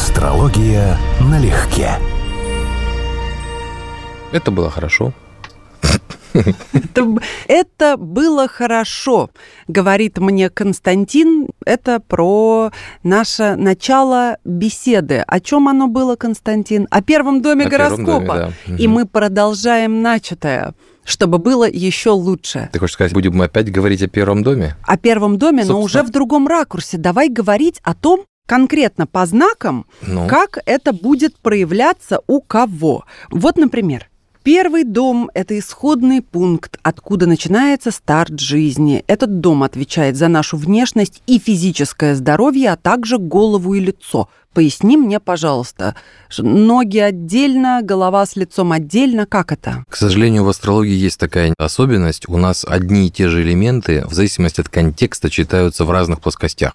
Астрология налегке. Это было хорошо. Это, это было хорошо, говорит мне Константин. Это про наше начало беседы. О чем оно было, Константин? О первом доме О первом гороскопа. доме, да. И мы продолжаем начатое, чтобы было еще лучше. Ты хочешь сказать, будем мы опять говорить о первом доме? О первом доме, но Собственно. уже в другом ракурсе. Давай говорить о том, конкретно по знакам, Ну, как это будет проявляться у кого. Вот, например, Первый дом – это исходный пункт, откуда начинается старт жизни. Этот дом отвечает за нашу внешность и физическое здоровье, а также голову и лицо. Поясни мне, пожалуйста, ноги отдельно, голова с лицом отдельно, как это? К сожалению, в астрологии есть такая особенность. У нас одни и те же элементы в зависимости от контекста читаются в разных плоскостях.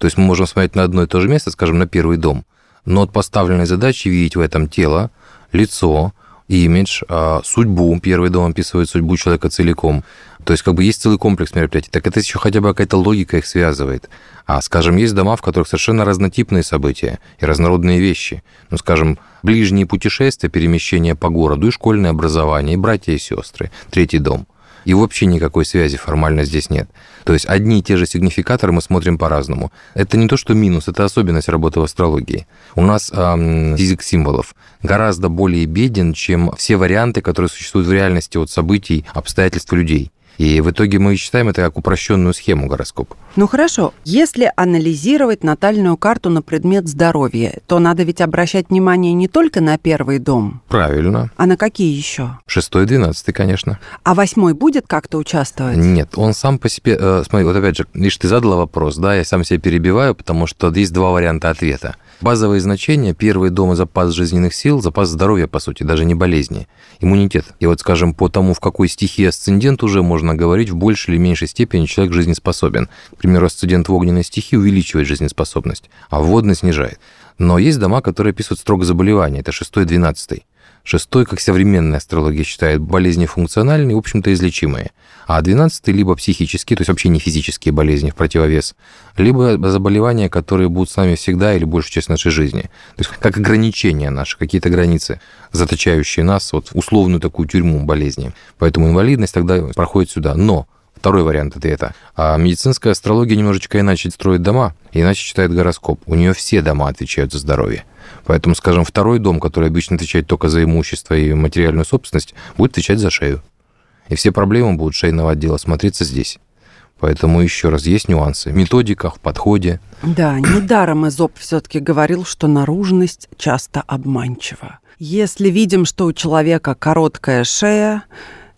То есть мы можем смотреть на одно и то же место, скажем, на первый дом, но от поставленной задачи видеть в этом тело, лицо, имидж, а, судьбу. Первый дом описывает судьбу человека целиком. То есть как бы есть целый комплекс мероприятий. Так это еще хотя бы какая-то логика их связывает. А, скажем, есть дома, в которых совершенно разнотипные события и разнородные вещи. Ну, скажем, ближние путешествия, перемещения по городу и школьное образование, и братья и сестры. Третий дом. И вообще никакой связи формально здесь нет. То есть одни и те же сигнификаторы мы смотрим по-разному. Это не то, что минус, это особенность работы в астрологии. У нас эм, физик символов гораздо более беден, чем все варианты, которые существуют в реальности от событий, обстоятельств людей. И в итоге мы считаем это как упрощенную схему гороскопа. Ну хорошо, если анализировать натальную карту на предмет здоровья, то надо ведь обращать внимание не только на первый дом, Правильно. а на какие еще? Шестой и двенадцатый, конечно. А восьмой будет как-то участвовать? Нет, он сам по себе... э, смотри, вот опять же, видишь, ты задала вопрос, да, я сам себя перебиваю, потому что есть два варианта ответа. Базовые значения, первый дом – запас жизненных сил, запас здоровья, по сути, даже не болезни, иммунитет. И вот, скажем, по тому, в какой стихии асцендент уже можно говорить, в большей или меньшей степени человек жизнеспособен. Примеру, асцендент в огненной стихии увеличивает жизнеспособность, а в водной снижает. Но есть дома, которые описывают строго заболевания, это шестой и двенадцатый. Шестой, как современная астрология считает, болезни функциональные, в общем-то, излечимые. А двенадцатый либо психические, то есть вообще не физические болезни в противовес, либо заболевания, которые будут с нами всегда или большую часть нашей жизни. То есть как ограничения наши, какие-то границы, заточающие нас вот условную такую тюрьму болезни. Поэтому инвалидность тогда проходит сюда. Но Второй вариант ответа. А медицинская астрология немножечко иначе строит дома, иначе читает гороскоп. У нее все дома отвечают за здоровье. Поэтому, скажем, второй дом, который обычно отвечает только за имущество и материальную собственность, будет отвечать за шею. И все проблемы будут шейного отдела смотреться здесь. Поэтому еще раз, есть нюансы в методиках, в подходе. Да, недаром Эзоп все-таки говорил, что наружность часто обманчива. Если видим, что у человека короткая шея,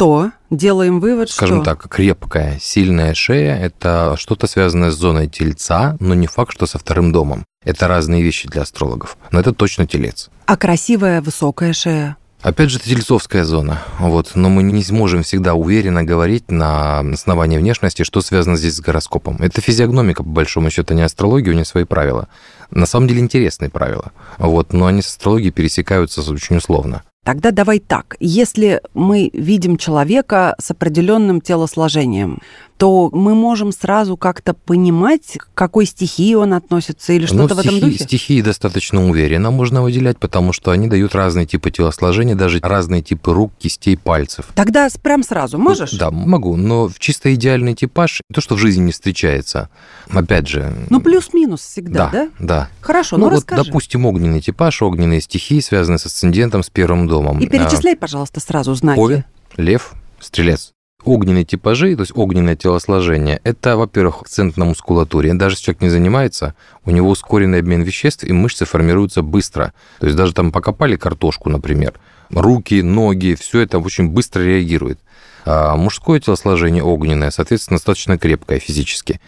то делаем вывод, Скажем что... так, крепкая, сильная шея – это что-то связанное с зоной тельца, но не факт, что со вторым домом. Это разные вещи для астрологов. Но это точно телец. А красивая высокая шея? Опять же, это тельцовская зона. Вот. Но мы не сможем всегда уверенно говорить на основании внешности, что связано здесь с гороскопом. Это физиогномика, по большому счету, не астрология, у нее свои правила. На самом деле интересные правила. Вот. Но они с астрологией пересекаются очень условно. Тогда давай так. Если мы видим человека с определенным телосложением, то мы можем сразу как-то понимать, к какой стихии он относится или что-то ну, в этом духе? Стихии достаточно уверенно можно выделять, потому что они дают разные типы телосложения, даже разные типы рук, кистей, пальцев. Тогда прям сразу можешь? Да, могу, но в чисто идеальный типаж, то, что в жизни не встречается. Опять же... Ну, плюс-минус всегда, да? да. Хорошо, Ну, ну, вот, расскажи. допустим, огненный типаж, огненные стихии, связанные с асцендентом, с первым домом. И перечисляй, пожалуйста, сразу знаки. А, Овен, лев, стрелец. Огненные типажи, то есть огненное телосложение, это, во-первых, акцент на мускулатуре. Даже если человек не занимается, у него ускоренный обмен веществ, и мышцы формируются быстро. То есть даже там покопали картошку, например, руки, ноги, все это очень быстро реагирует. А мужское телосложение огненное, соответственно, достаточно крепкое физически.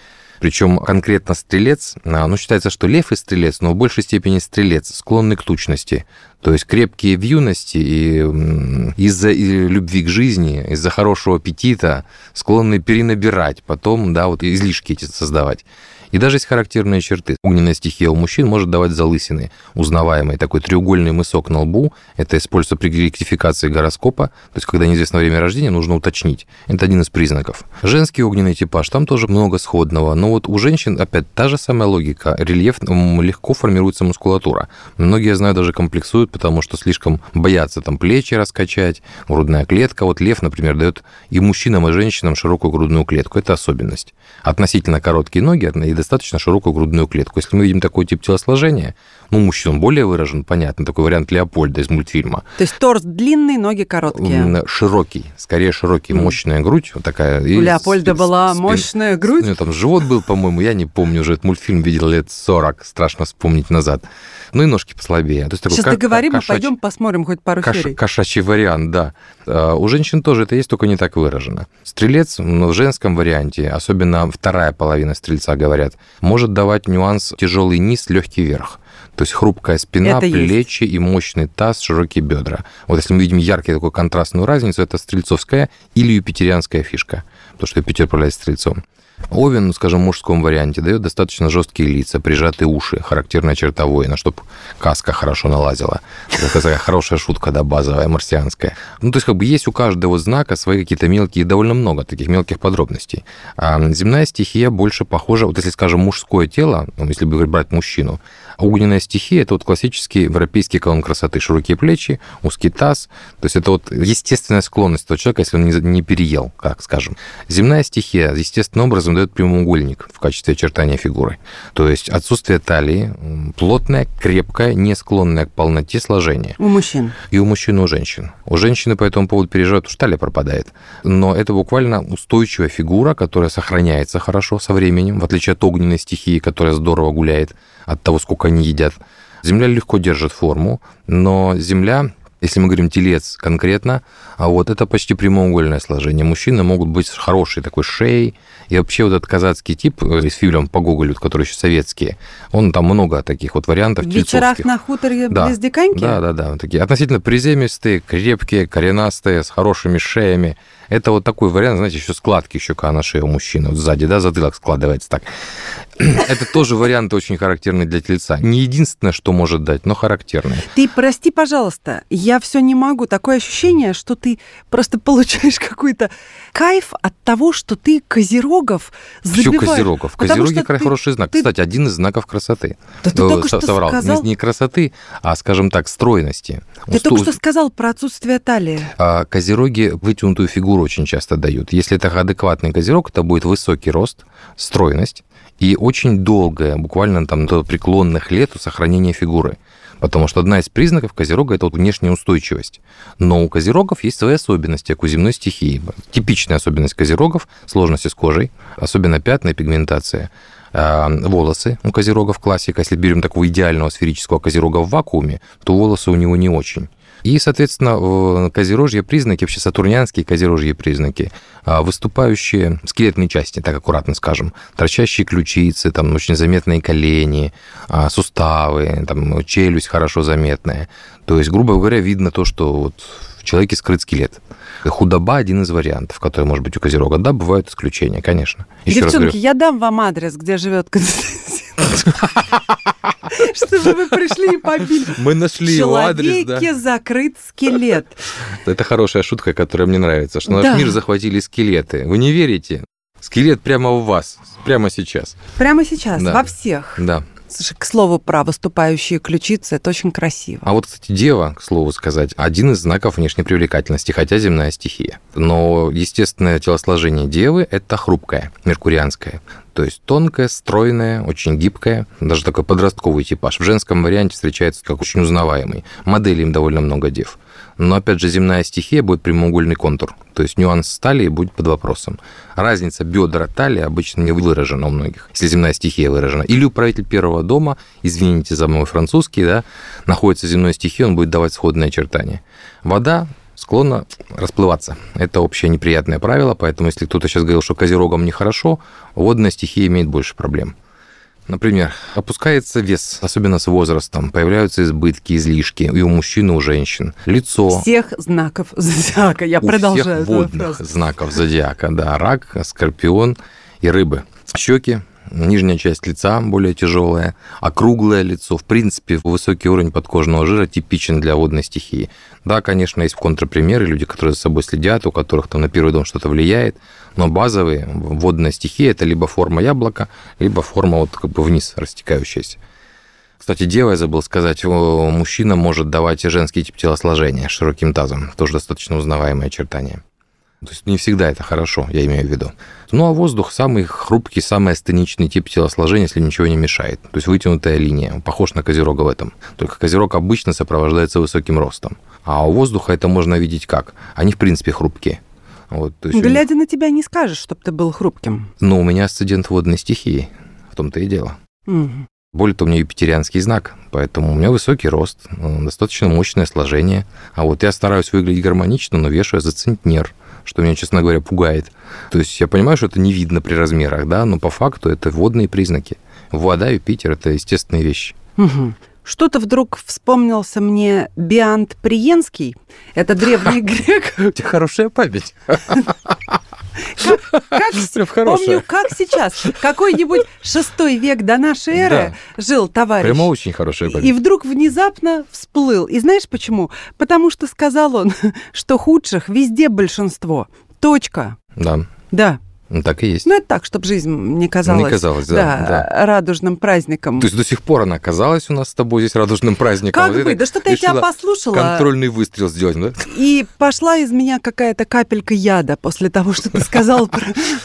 Причем конкретно стрелец, а, ну, считается, что лев и стрелец, но в большей степени стрелец, склонный к тучности. То есть крепкие в юности и из-за любви к жизни, из-за хорошего аппетита склонны перенабирать, потом, да, вот излишки эти создавать. И даже есть характерные черты. Огненная стихия у мужчин может давать залысины, узнаваемый такой треугольный мысок на лбу. Это используется при ректификации гороскопа. То есть, когда неизвестно время рождения, нужно уточнить. Это один из признаков. Женский огненный типаж, там тоже много сходного. Но вот у женщин, опять, та же самая логика. Рельеф легко формируется мускулатура. Многие, я знаю, даже комплексуют, потому что слишком боятся там плечи раскачать, грудная клетка. Вот лев, например, дает и мужчинам, и женщинам широкую грудную клетку. Это особенность. Относительно короткие ноги и достаточно широкую грудную клетку. Если мы видим такой тип телосложения, ну, мужчин более выражен, понятно, такой вариант Леопольда из мультфильма. То есть торс длинный, ноги короткие. Широкий, скорее широкий, мощная грудь, вот такая. У Леопольда была мощная грудь? Ну, там живот был, по-моему, я не помню, уже этот мультфильм видел лет 40, страшно вспомнить назад. Ну и ножки послабее. То есть Сейчас такой, договорим, кошач... мы пойдем посмотрим хоть пару Кош... серий. Кошачий вариант, да. А, у женщин тоже это есть, только не так выражено. Стрелец ну, в женском варианте, особенно вторая половина стрельца, говорят, может давать нюанс тяжелый низ, легкий верх. То есть хрупкая спина, это плечи есть. и мощный таз, широкие бедра. Вот если мы видим яркий такой контрастную разницу, это стрельцовская или юпитерианская фишка, потому что Юпитер управляет стрельцом. Овен, скажем, в мужском варианте дает достаточно жесткие лица, прижатые уши, характерная черта воина, чтобы каска хорошо налазила. Это такая хорошая шутка, да, базовая, марсианская. Ну, то есть, как бы есть у каждого знака свои какие-то мелкие, довольно много таких мелких подробностей. А земная стихия больше похожа, вот если, скажем, мужское тело, ну, если бы брать мужчину, огненная стихия – это вот классический европейский канон красоты. Широкие плечи, узкий таз. То есть это вот естественная склонность того человека, если он не переел, как скажем. Земная стихия естественным образом дает прямоугольник в качестве очертания фигуры. То есть отсутствие талии, плотное, крепкое, не склонное к полноте сложение. У мужчин. И у мужчин, и у женщин. У женщины по этому поводу переживают, что талия пропадает. Но это буквально устойчивая фигура, которая сохраняется хорошо со временем, в отличие от огненной стихии, которая здорово гуляет от того, сколько они едят. Земля легко держит форму, но земля если мы говорим телец конкретно, а вот это почти прямоугольное сложение. Мужчины могут быть с хорошей такой шеей. И вообще вот этот казацкий тип э, с фильмом по Гоголю, который еще советские, он там много таких вот вариантов. В вечерах на хуторе да. близ Диканьки? Да, да, да. Такие относительно приземистые, крепкие, коренастые, с хорошими шеями. Это вот такой вариант, знаете, еще складки щека на шее у мужчины. Вот сзади, да, затылок складывается так. Это тоже вариант очень характерный для тельца. Не единственное, что может дать, но характерный. Ты прости, пожалуйста, я все не могу. Такое ощущение, что ты просто получаешь какой-то кайф от того, что ты козерогов забиваешь. Почему козерогов? Козероги ты, хороший знак. Ты... Кстати, один из знаков красоты. Да ты только что соврал. сказал... Не, не красоты, а, скажем так, стройности. Ты Усту... только что сказал про отсутствие талии. А, козероги вытянутую фигуру очень часто дают. Если это адекватный козерог, это будет высокий рост, стройность и очень долгое, буквально там до преклонных лет сохранение фигуры. Потому что одна из признаков козерога – это вот внешняя устойчивость. Но у козерогов есть свои особенности, как у земной стихии. Типичная особенность козерогов – сложности с кожей, особенно пятна и пигментация а, волосы у козерогов классика. Если берем такого идеального сферического козерога в вакууме, то волосы у него не очень. И, соответственно, козерожье признаки, вообще сатурнианские козерожьи признаки, а, выступающие скелетные части, так аккуратно скажем, торчащие ключицы, там очень заметные колени, а, суставы, там челюсть хорошо заметная. То есть, грубо говоря, видно то, что вот в человеке скрыт скелет. Худоба один из вариантов, который может быть у козерога. Да, бывают исключения, конечно. Еще Девчонки, я дам вам адрес, где живет Константин. Чтобы вы пришли и побили. Мы нашли его адрес, да. Закрыт скелет. Это хорошая шутка, которая мне нравится, что наш мир захватили скелеты. Вы не верите? Скелет прямо у вас, прямо сейчас. Прямо сейчас, во всех. Да. Слушай, к слову про выступающие ключицы, это очень красиво. А вот, кстати, дева, к слову сказать, один из знаков внешней привлекательности, хотя земная стихия. Но естественное телосложение девы – это хрупкое, меркурианское. То есть тонкая, стройная, очень гибкая, даже такой подростковый типаж. В женском варианте встречается как очень узнаваемый. Моделей им довольно много дев. Но, опять же, земная стихия будет прямоугольный контур. То есть нюанс талии будет под вопросом. Разница бедра талии обычно не выражена у многих, если земная стихия выражена. Или управитель первого дома, извините за мой французский, да, находится в земной стихии, он будет давать сходные очертания. Вода склонна расплываться. Это общее неприятное правило, поэтому если кто-то сейчас говорил, что козерогам нехорошо, водная стихия имеет больше проблем. Например, опускается вес, особенно с возрастом, появляются избытки, излишки и у мужчин, и у женщин. Лицо. Всех знаков зодиака, я у продолжаю. Всех водных знаков зодиака, да, рак, скорпион и рыбы. Щеки, нижняя часть лица более тяжелая, округлое лицо. В принципе, высокий уровень подкожного жира типичен для водной стихии. Да, конечно, есть контрпримеры, люди, которые за собой следят, у которых там на первый дом что-то влияет, но базовые водная стихия – это либо форма яблока, либо форма вот как бы вниз растекающаяся. Кстати, дева, я забыл сказать, мужчина может давать женский тип телосложения широким тазом. Тоже достаточно узнаваемое очертание. То есть не всегда это хорошо, я имею в виду. Ну а воздух самый хрупкий, самый астеничный тип телосложения, если ничего не мешает. То есть вытянутая линия. Похож на козерога в этом. Только козерог обычно сопровождается высоким ростом. А у воздуха это можно видеть как? Они, в принципе, хрупкие. Вот, то есть Глядя на тебя, не скажешь, чтобы ты был хрупким. Ну, у меня асцендент водной стихии. В том-то и дело. Угу. Более того, у меня юпитерианский знак, поэтому у меня высокий рост, э, достаточно мощное сложение. А вот я стараюсь выглядеть гармонично, но вешаю за центнер, что меня, честно говоря, пугает. То есть я понимаю, что это не видно при размерах, да, но по факту это водные признаки. Вода, Юпитер – это естественные вещи. Угу. Что-то вдруг вспомнился мне Биант Приенский. Это древний грек. У тебя хорошая память. Как, помню, как сейчас. Какой-нибудь шестой век до нашей эры жил товарищ. Прямо очень хорошая память. И вдруг внезапно всплыл. И знаешь почему? Потому что сказал он, что худших везде большинство. Точка. Да. Да. Ну, так и есть. Ну, это так, чтобы жизнь не казалась, не казалась да, да, да. радужным праздником. То есть до сих пор она казалась у нас с тобой здесь радужным праздником. Как вот бы, да что-то я тебя послушала. Контрольный выстрел сделать, да? И пошла из меня какая-то капелька яда после того, что ты сказал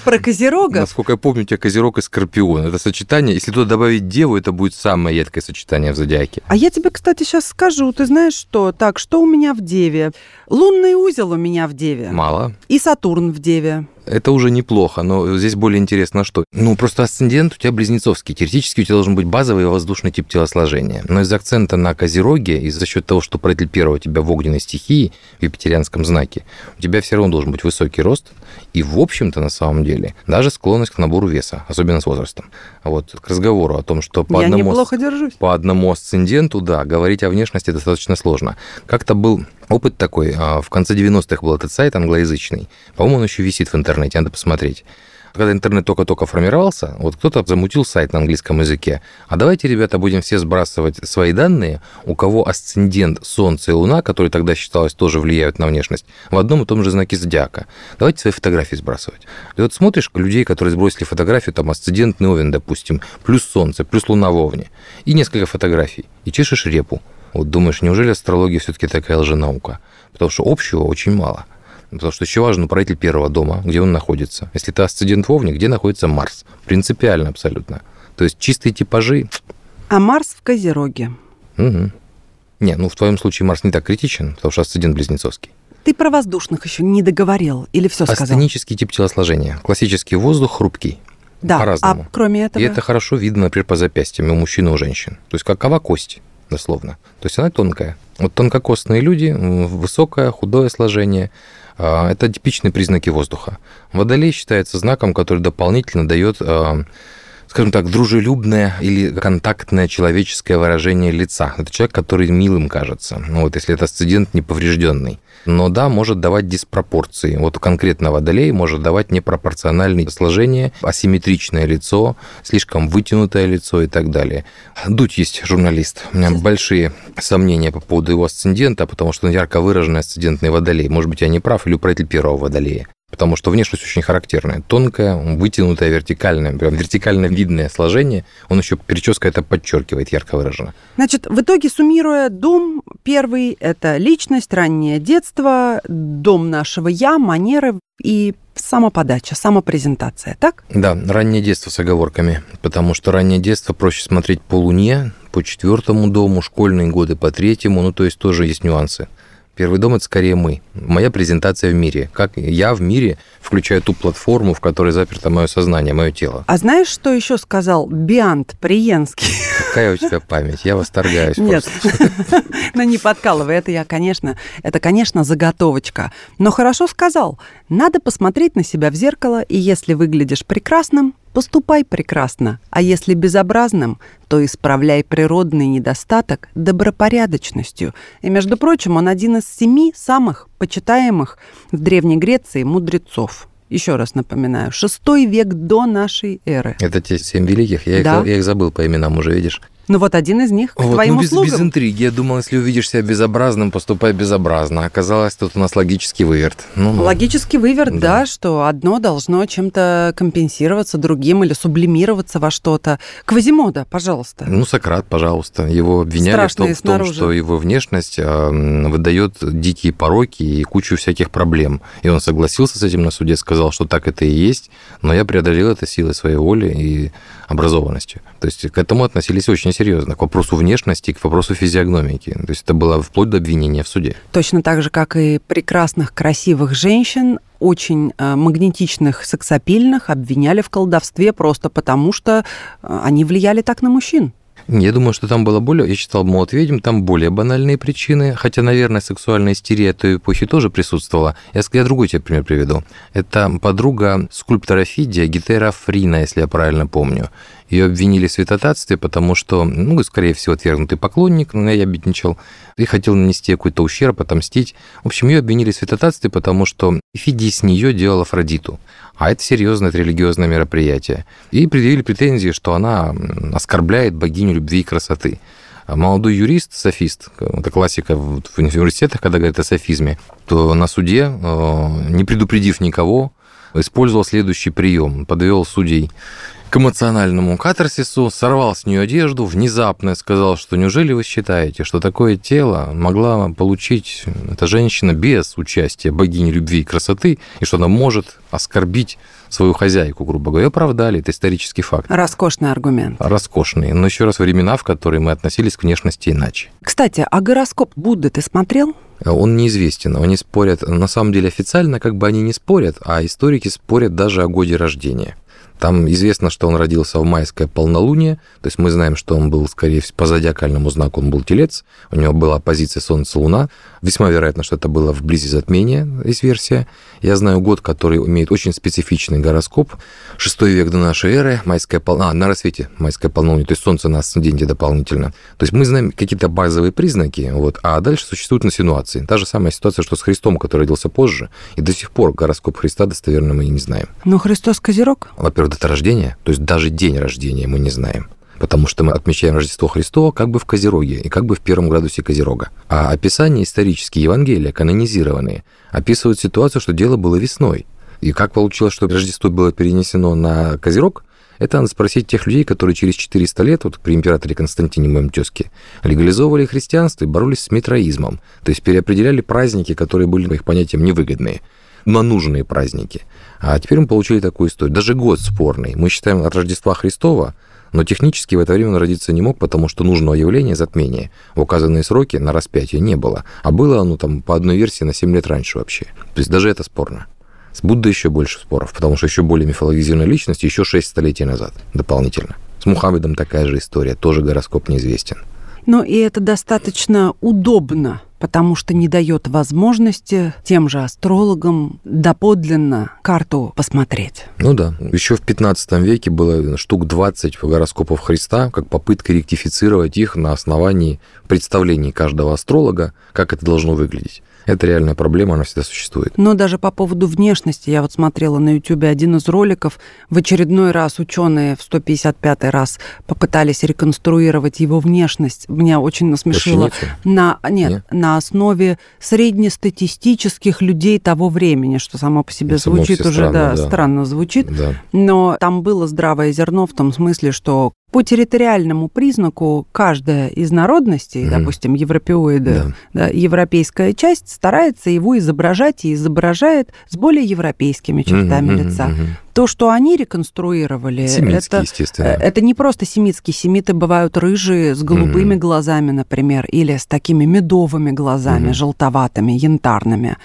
про Козерога. Насколько я помню, у тебя Козерог и Скорпион. Это сочетание, если туда добавить Деву, это будет самое едкое сочетание в Зодиаке. А я тебе, кстати, сейчас скажу. Ты знаешь что? Так, что у меня в Деве? Лунный узел у меня в Деве. Мало. И Сатурн в Деве это уже неплохо, но здесь более интересно что. Ну, просто асцендент у тебя близнецовский. Теоретически у тебя должен быть базовый воздушный тип телосложения. Но из акцента на Козероге и за счет того, что правитель первого у тебя в огненной стихии, в юпитерианском знаке, у тебя все равно должен быть высокий рост и, в общем-то, на самом деле, даже склонность к набору веса, особенно с возрастом. Вот к разговору о том, что по, Я одному, неплохо держусь. по одному асценденту, да, говорить о внешности достаточно сложно. Как-то был опыт такой. А, в конце 90-х был этот сайт англоязычный. По-моему, он еще висит в интернете, надо посмотреть. Когда интернет только-только формировался, вот кто-то замутил сайт на английском языке. А давайте, ребята, будем все сбрасывать свои данные, у кого асцендент Солнце и Луна, которые тогда считалось тоже влияют на внешность, в одном и том же знаке зодиака. Давайте свои фотографии сбрасывать. И вот смотришь людей, которые сбросили фотографию, там асцендент Овен, допустим, плюс Солнце, плюс Луна в Овне, и несколько фотографий, и чешешь репу. Вот думаешь, неужели астрология все-таки такая лженаука? Потому что общего очень мало. Потому что еще важно правитель первого дома, где он находится. Если это асцендент в Овне, где находится Марс? Принципиально абсолютно. То есть чистые типажи. А Марс в Козероге. Угу. Не, ну в твоем случае Марс не так критичен, потому что асцендент близнецовский. Ты про воздушных еще не договорил или все сказал? Астенический тип телосложения. Классический воздух хрупкий. Да, по-разному. а кроме этого? И это хорошо видно, например, по запястьям у мужчин, и у женщин. То есть какова кость? дословно. То есть она тонкая. Вот тонкокостные люди, высокое, худое сложение, а, это типичные признаки воздуха. Водолей считается знаком, который дополнительно дает а, скажем так, дружелюбное или контактное человеческое выражение лица. Это человек, который милым кажется. Ну, вот если это асцендент неповрежденный. Но да, может давать диспропорции. Вот конкретно водолей может давать непропорциональное сложение, асимметричное лицо, слишком вытянутое лицо и так далее. Дудь есть журналист. У меня большие сомнения по поводу его асцендента, потому что он ярко выраженный асцендентный водолей. Может быть, я не прав, или управитель первого водолея потому что внешность очень характерная. Тонкая, вытянутая, вертикальная, прям вертикально видное сложение. Он еще прическа это подчеркивает ярко выраженно. Значит, в итоге, суммируя, дом первый – это личность, раннее детство, дом нашего «я», манеры и самоподача, самопрезентация, так? Да, раннее детство с оговорками, потому что раннее детство проще смотреть по луне, по четвертому дому, школьные годы по третьему, ну то есть тоже есть нюансы. Первый дом – это скорее мы. Моя презентация в мире. Как я в мире включаю ту платформу, в которой заперто мое сознание, мое тело. А знаешь, что еще сказал Биант Приенский? Какая у тебя память? Я восторгаюсь. Нет, ну не подкалывай. Это я, конечно, это, конечно, заготовочка. Но хорошо сказал. Надо посмотреть на себя в зеркало, и если выглядишь прекрасным, Поступай прекрасно, а если безобразным, то исправляй природный недостаток добропорядочностью. И, между прочим, он один из семи самых почитаемых в Древней Греции мудрецов. еще раз напоминаю, шестой век до нашей эры. Это те семь великих, я, Да. их, я их забыл по именам уже, видишь? Ну вот один из них к Вот, твоим ну, без, услугам. без интриги. Я думал, если увидишь себя безобразным, поступай безобразно. Оказалось, тут у нас логический выверт. Ну, ну. Логический выверт, да. Да. что одно должно чем-то компенсироваться другим или сублимироваться во что-то. Квазимода, пожалуйста. Ну, Сократ, пожалуйста. Его обвиняли в том, в том, что его внешность а, выдает дикие пороки и кучу всяких проблем. И он согласился с этим на суде, сказал, что так это и есть, но я преодолел это силой своей воли и образованностью. То есть к этому относились очень серьезно, к вопросу внешности, к вопросу физиогномики. То есть это было вплоть до обвинения в суде. Точно так же, как и прекрасных, красивых женщин, очень э, магнетичных, сексапильных обвиняли в колдовстве просто потому, что э, они влияли так на мужчин. Я думаю, что там было более... Я читал «Молот ведьм», там более банальные причины, хотя, наверное, сексуальная истерия той эпохи тоже присутствовала. Я, я другой тебе пример приведу. Это подруга скульптора Фидия, Гетера Фрина, если я правильно помню. Ее обвинили в святотатстве, потому что, ну, скорее всего, отвергнутый поклонник, но я обидничал, и хотел нанести какой-то ущерб, отомстить. В общем, ее обвинили в святотатстве, потому что Фидий с нее делал Афродиту. А это серьезное это религиозное мероприятие. И предъявили претензии, что она оскорбляет богиню любви и красоты. А Молодой юрист, софист, это классика в в университетах, когда говорят о софизме, то на суде, э, не предупредив никого, использовал следующий прием. Подвел судей к эмоциональному катарсису, сорвал с нее одежду, внезапно сказал, что неужели вы считаете, что такое тело могла получить эта женщина без участия богини любви и красоты, и что она может оскорбить свою хозяйку, грубо говоря. Оправдали, это исторический факт. Роскошный аргумент. Роскошные, но еще раз времена, в которые мы относились к внешности иначе. Кстати, а гороскоп Будды ты смотрел? Он неизвестен, они спорят, на самом деле официально как бы они не спорят, а историки спорят даже о годе рождения. Там известно, что он родился в майское полнолуние, то есть мы знаем, что он был, скорее всего, по зодиакальному знаку он был телец, у него была оппозиция Солнце-Луна. Весьма вероятно, что это было вблизи затмения, есть версия. Я знаю год, который имеет очень специфичный гороскоп. Шестой век до нашей эры, майское пол... а, на рассвете майское полнолуние, то есть Солнце на асценденте дополнительно. То есть мы знаем какие-то базовые признаки, вот, а дальше существуют инсинуации. Та же самая ситуация, что с Христом, который родился позже, и до сих пор гороскоп Христа достоверно мы не знаем. Ну, Христос Козерог? Во-первых, дата рождения, то есть даже день рождения мы не знаем. Потому что мы отмечаем Рождество Христово как бы в Козероге и как бы в первом градусе Козерога. А описания исторические Евангелия, канонизированные, описывают ситуацию, что дело было весной. И как получилось, что Рождество было перенесено на Козерог, это надо спросить тех людей, которые через 400 лет, вот при императоре Константине, моем тезке, легализовывали христианство и боролись с митроизмом. То есть переопределяли праздники, которые были, по их понятиям, невыгодные, но нужные праздники. А теперь мы получили такую историю. Даже год спорный. Мы считаем от Рождества Христова, но технически в это время он родиться не мог, потому что нужного явления затмения в указанные сроки на распятие не было. А было оно там по одной версии на 7 лет раньше вообще. То есть даже это спорно. С Буддой еще больше споров, потому что еще более мифологизированная личность еще 6 столетий назад дополнительно. С Мухаммедом такая же история, тоже гороскоп неизвестен. Ну, и это достаточно удобно, потому что не дает возможности тем же астрологам доподлинно карту посмотреть. Ну да. Еще в 15 веке было штук 20 гороскопов Христа, как попытка ректифицировать их на основании представлений каждого астролога, как это должно выглядеть. Это реальная проблема, она всегда существует. Но даже по поводу внешности, я вот смотрела на YouTube один из роликов, в очередной раз ученые в 155 раз попытались реконструировать его внешность. Меня очень насмешило. На, нет, Нет? на основе среднестатистических людей того времени, что само по себе само звучит уже, странно, да, да. странно звучит. Да. Но там было здравое зерно в том смысле, что по территориальному признаку каждая из народностей, Мгм. допустим, европеоиды, Да. да, европейская часть старается его изображать и изображает с более европейскими чертами Мгм, лица. мгм. То, что они реконструировали, это, естественно. э, это не просто семитские. Семиты бывают рыжие, с голубыми Мгм. глазами, например, или с такими медовыми глазами, Мгм. желтоватыми, янтарными.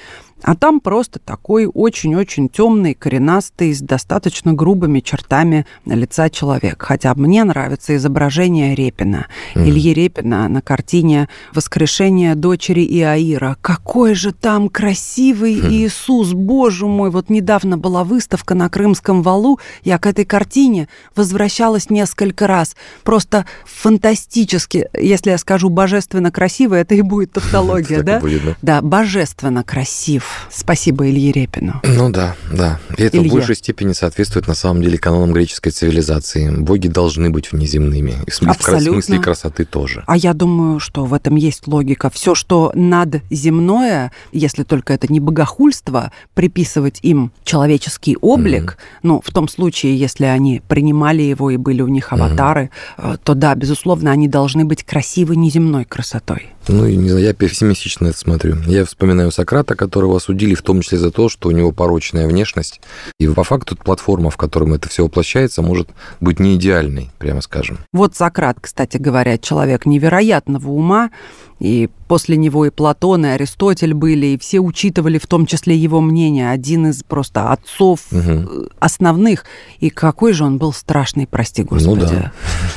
А там просто такой очень-очень темный, коренастый, с достаточно грубыми чертами лица человек. Хотя мне нравится изображение Репина. Мгм. Ильи Репина на картине «Воскрешение дочери Иаира». Какой же там красивый Хм. Иисус, боже мой! Вот недавно была выставка на Крымском валу. Я к этой картине возвращалась несколько раз. Просто фантастически. Если я скажу божественно красиво, это и будет тавтология, да? Да, божественно красив. Спасибо Илье Репину. Ну да, да. И это Илья. в большей степени соответствует на самом деле канонам греческой цивилизации. Боги должны быть внеземными. И в Абсолютно. смысле красоты тоже. А я думаю, что в этом есть логика. Все, что надземное, если только это не богохульство, приписывать им человеческий облик, ну, в том случае, если они принимали его и были у них аватары, э, то да, безусловно, они должны быть красивы неземной красотой. Ну, не знаю, я пессимистично это смотрю. Я вспоминаю Сократа, которого осудили в том числе за то, что у него порочная внешность. И по факту платформа, в котором это все воплощается, может быть не идеальной, прямо скажем. Вот Сократ, кстати говоря, человек невероятного ума, и после него и Платон, и Аристотель были, и все учитывали в том числе его мнение. Один из просто отцов э, основных. И какой же он был страшный, прости господи. Ну да.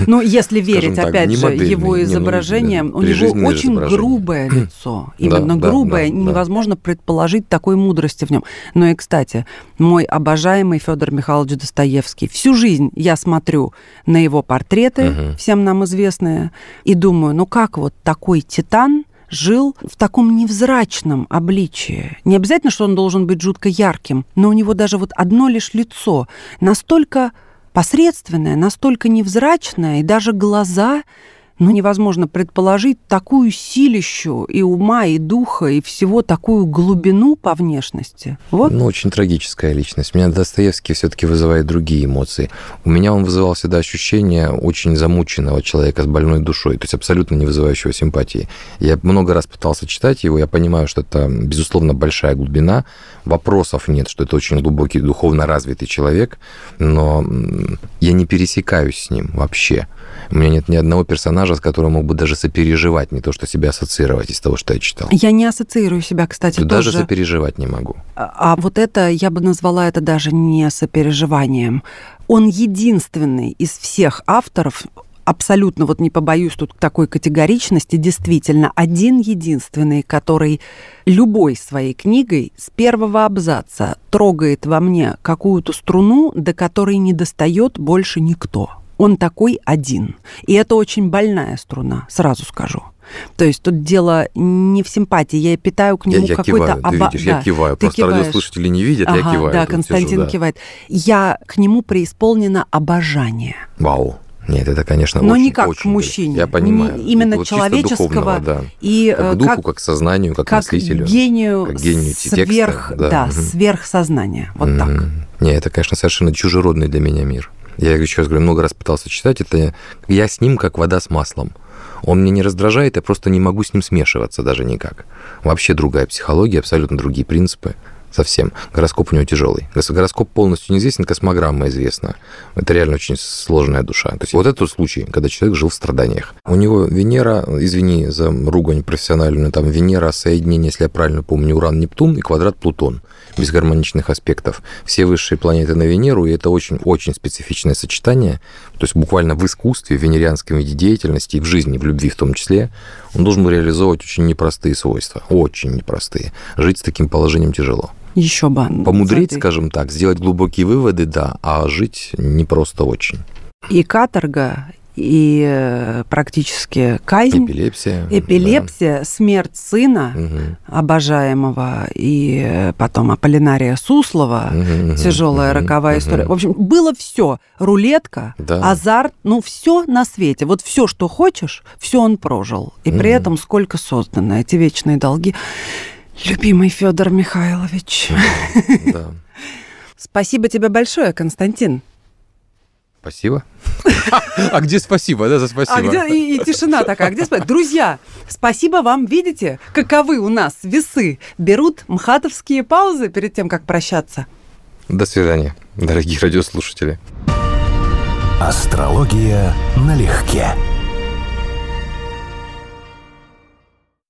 Ну, если Скажем верить, так, опять не же, модельный, его ну, изображением, да, у него очень грубое лицо. Да, Именно да, грубое, да, да. невозможно предположить такой мудрости в нем. Но и, кстати, мой обожаемый Федор Михайлович Достоевский. Всю жизнь я смотрю на его портреты, Мгм. всем нам известные, и думаю, ну как вот такой титан жил в таком невзрачном обличии. Не обязательно, что он должен быть жутко ярким, но у него даже вот одно лишь лицо настолько посредственное, настолько невзрачное, и даже глаза, ну, невозможно предположить такую силищу и ума, и духа, и всего такую глубину по внешности. Вот. Ну, очень трагическая личность. Меня Достоевский все-таки вызывает другие эмоции. У меня он вызывал всегда ощущение очень замученного человека с больной душой, то есть абсолютно не вызывающего симпатии. Я много раз пытался читать его, я понимаю, что это, безусловно, большая глубина, вопросов нет, что это очень глубокий, духовно развитый человек, но я не пересекаюсь с ним вообще. У меня нет ни одного персонажа, с которым мог бы даже сопереживать, не то что себя ассоциировать из того, что я читал. Я не ассоциирую себя, кстати, Даже тоже. сопереживать не могу. А а вот это, я бы назвала это даже не сопереживанием. Он единственный из всех авторов, абсолютно, вот не побоюсь тут такой категоричности, действительно, один единственный, который любой своей книгой с первого абзаца трогает во мне какую-то струну, до которой не достает больше никто. Он такой один. И это очень больная струна, сразу скажу. То есть тут дело не в симпатии, я питаю к Я, нему я какой-то киваю, ты оба- видишь, да, я киваю. ты Просто киваешь. радиослушатели не видят, я Ага, киваю. Да, Константин сижу, да. кивает. Я к нему преисполнена обожание. Вау. Нет, это, конечно, Но очень, не как к очень мужчине. Я понимаю. Не- именно Вот человеческого да. И Как э, к духу, как, как, к сознанию, как, как мыслителю. гению, как гению текста, сверх, да, да, мгм. сверхсознания. Вот так. Мгм. Не, это, конечно, совершенно чужеродный для меня мир. Я еще раз говорю, много раз пытался читать, это я с ним как вода с маслом. Он меня не раздражает, я просто не могу с ним смешиваться даже никак. Вообще другая психология, абсолютно другие принципы. Совсем. Гороскоп у него тяжелый. Гороскоп полностью неизвестен, космограмма известна. Это реально очень сложная душа. То есть вот это случай, когда человек жил в страданиях. У него Венера, извини за ругань профессиональную, там Венера, соединение, если я правильно помню, Уран-Нептун и квадрат Плутон без гармоничных аспектов. Все высшие планеты на Венеру, и это очень-очень специфичное сочетание. То есть буквально в искусстве, в венерианском виде деятельности и в жизни, в любви в том числе, он должен был реализовывать очень непростые свойства. Очень непростые. Жить с таким положением тяжело. Еще бы. Помудрить, Смотри. скажем так, сделать глубокие выводы, да, а жить непросто очень. И каторга, и э, практически казнь, Эпилепсия. эпилепсия, смерть сына да. Мгм. обожаемого, и э, потом Аполлинария Суслова, мгм, тяжелая мгм, роковая мгм. история. В общем, было все. Рулетка, Да. азарт, ну все на свете. Вот все, что хочешь, все он прожил. И при Мгм. этом сколько создано, эти вечные долги. Любимый Федор Михайлович. Да. Спасибо тебе большое, Константин. Спасибо. А где спасибо, да, за А спасибо? где и, и тишина такая? Где спать? Друзья, спасибо вам. Видите, каковы у нас весы берут мхатовские паузы перед тем, как прощаться. До свидания, дорогие радиослушатели. Астрология налегке.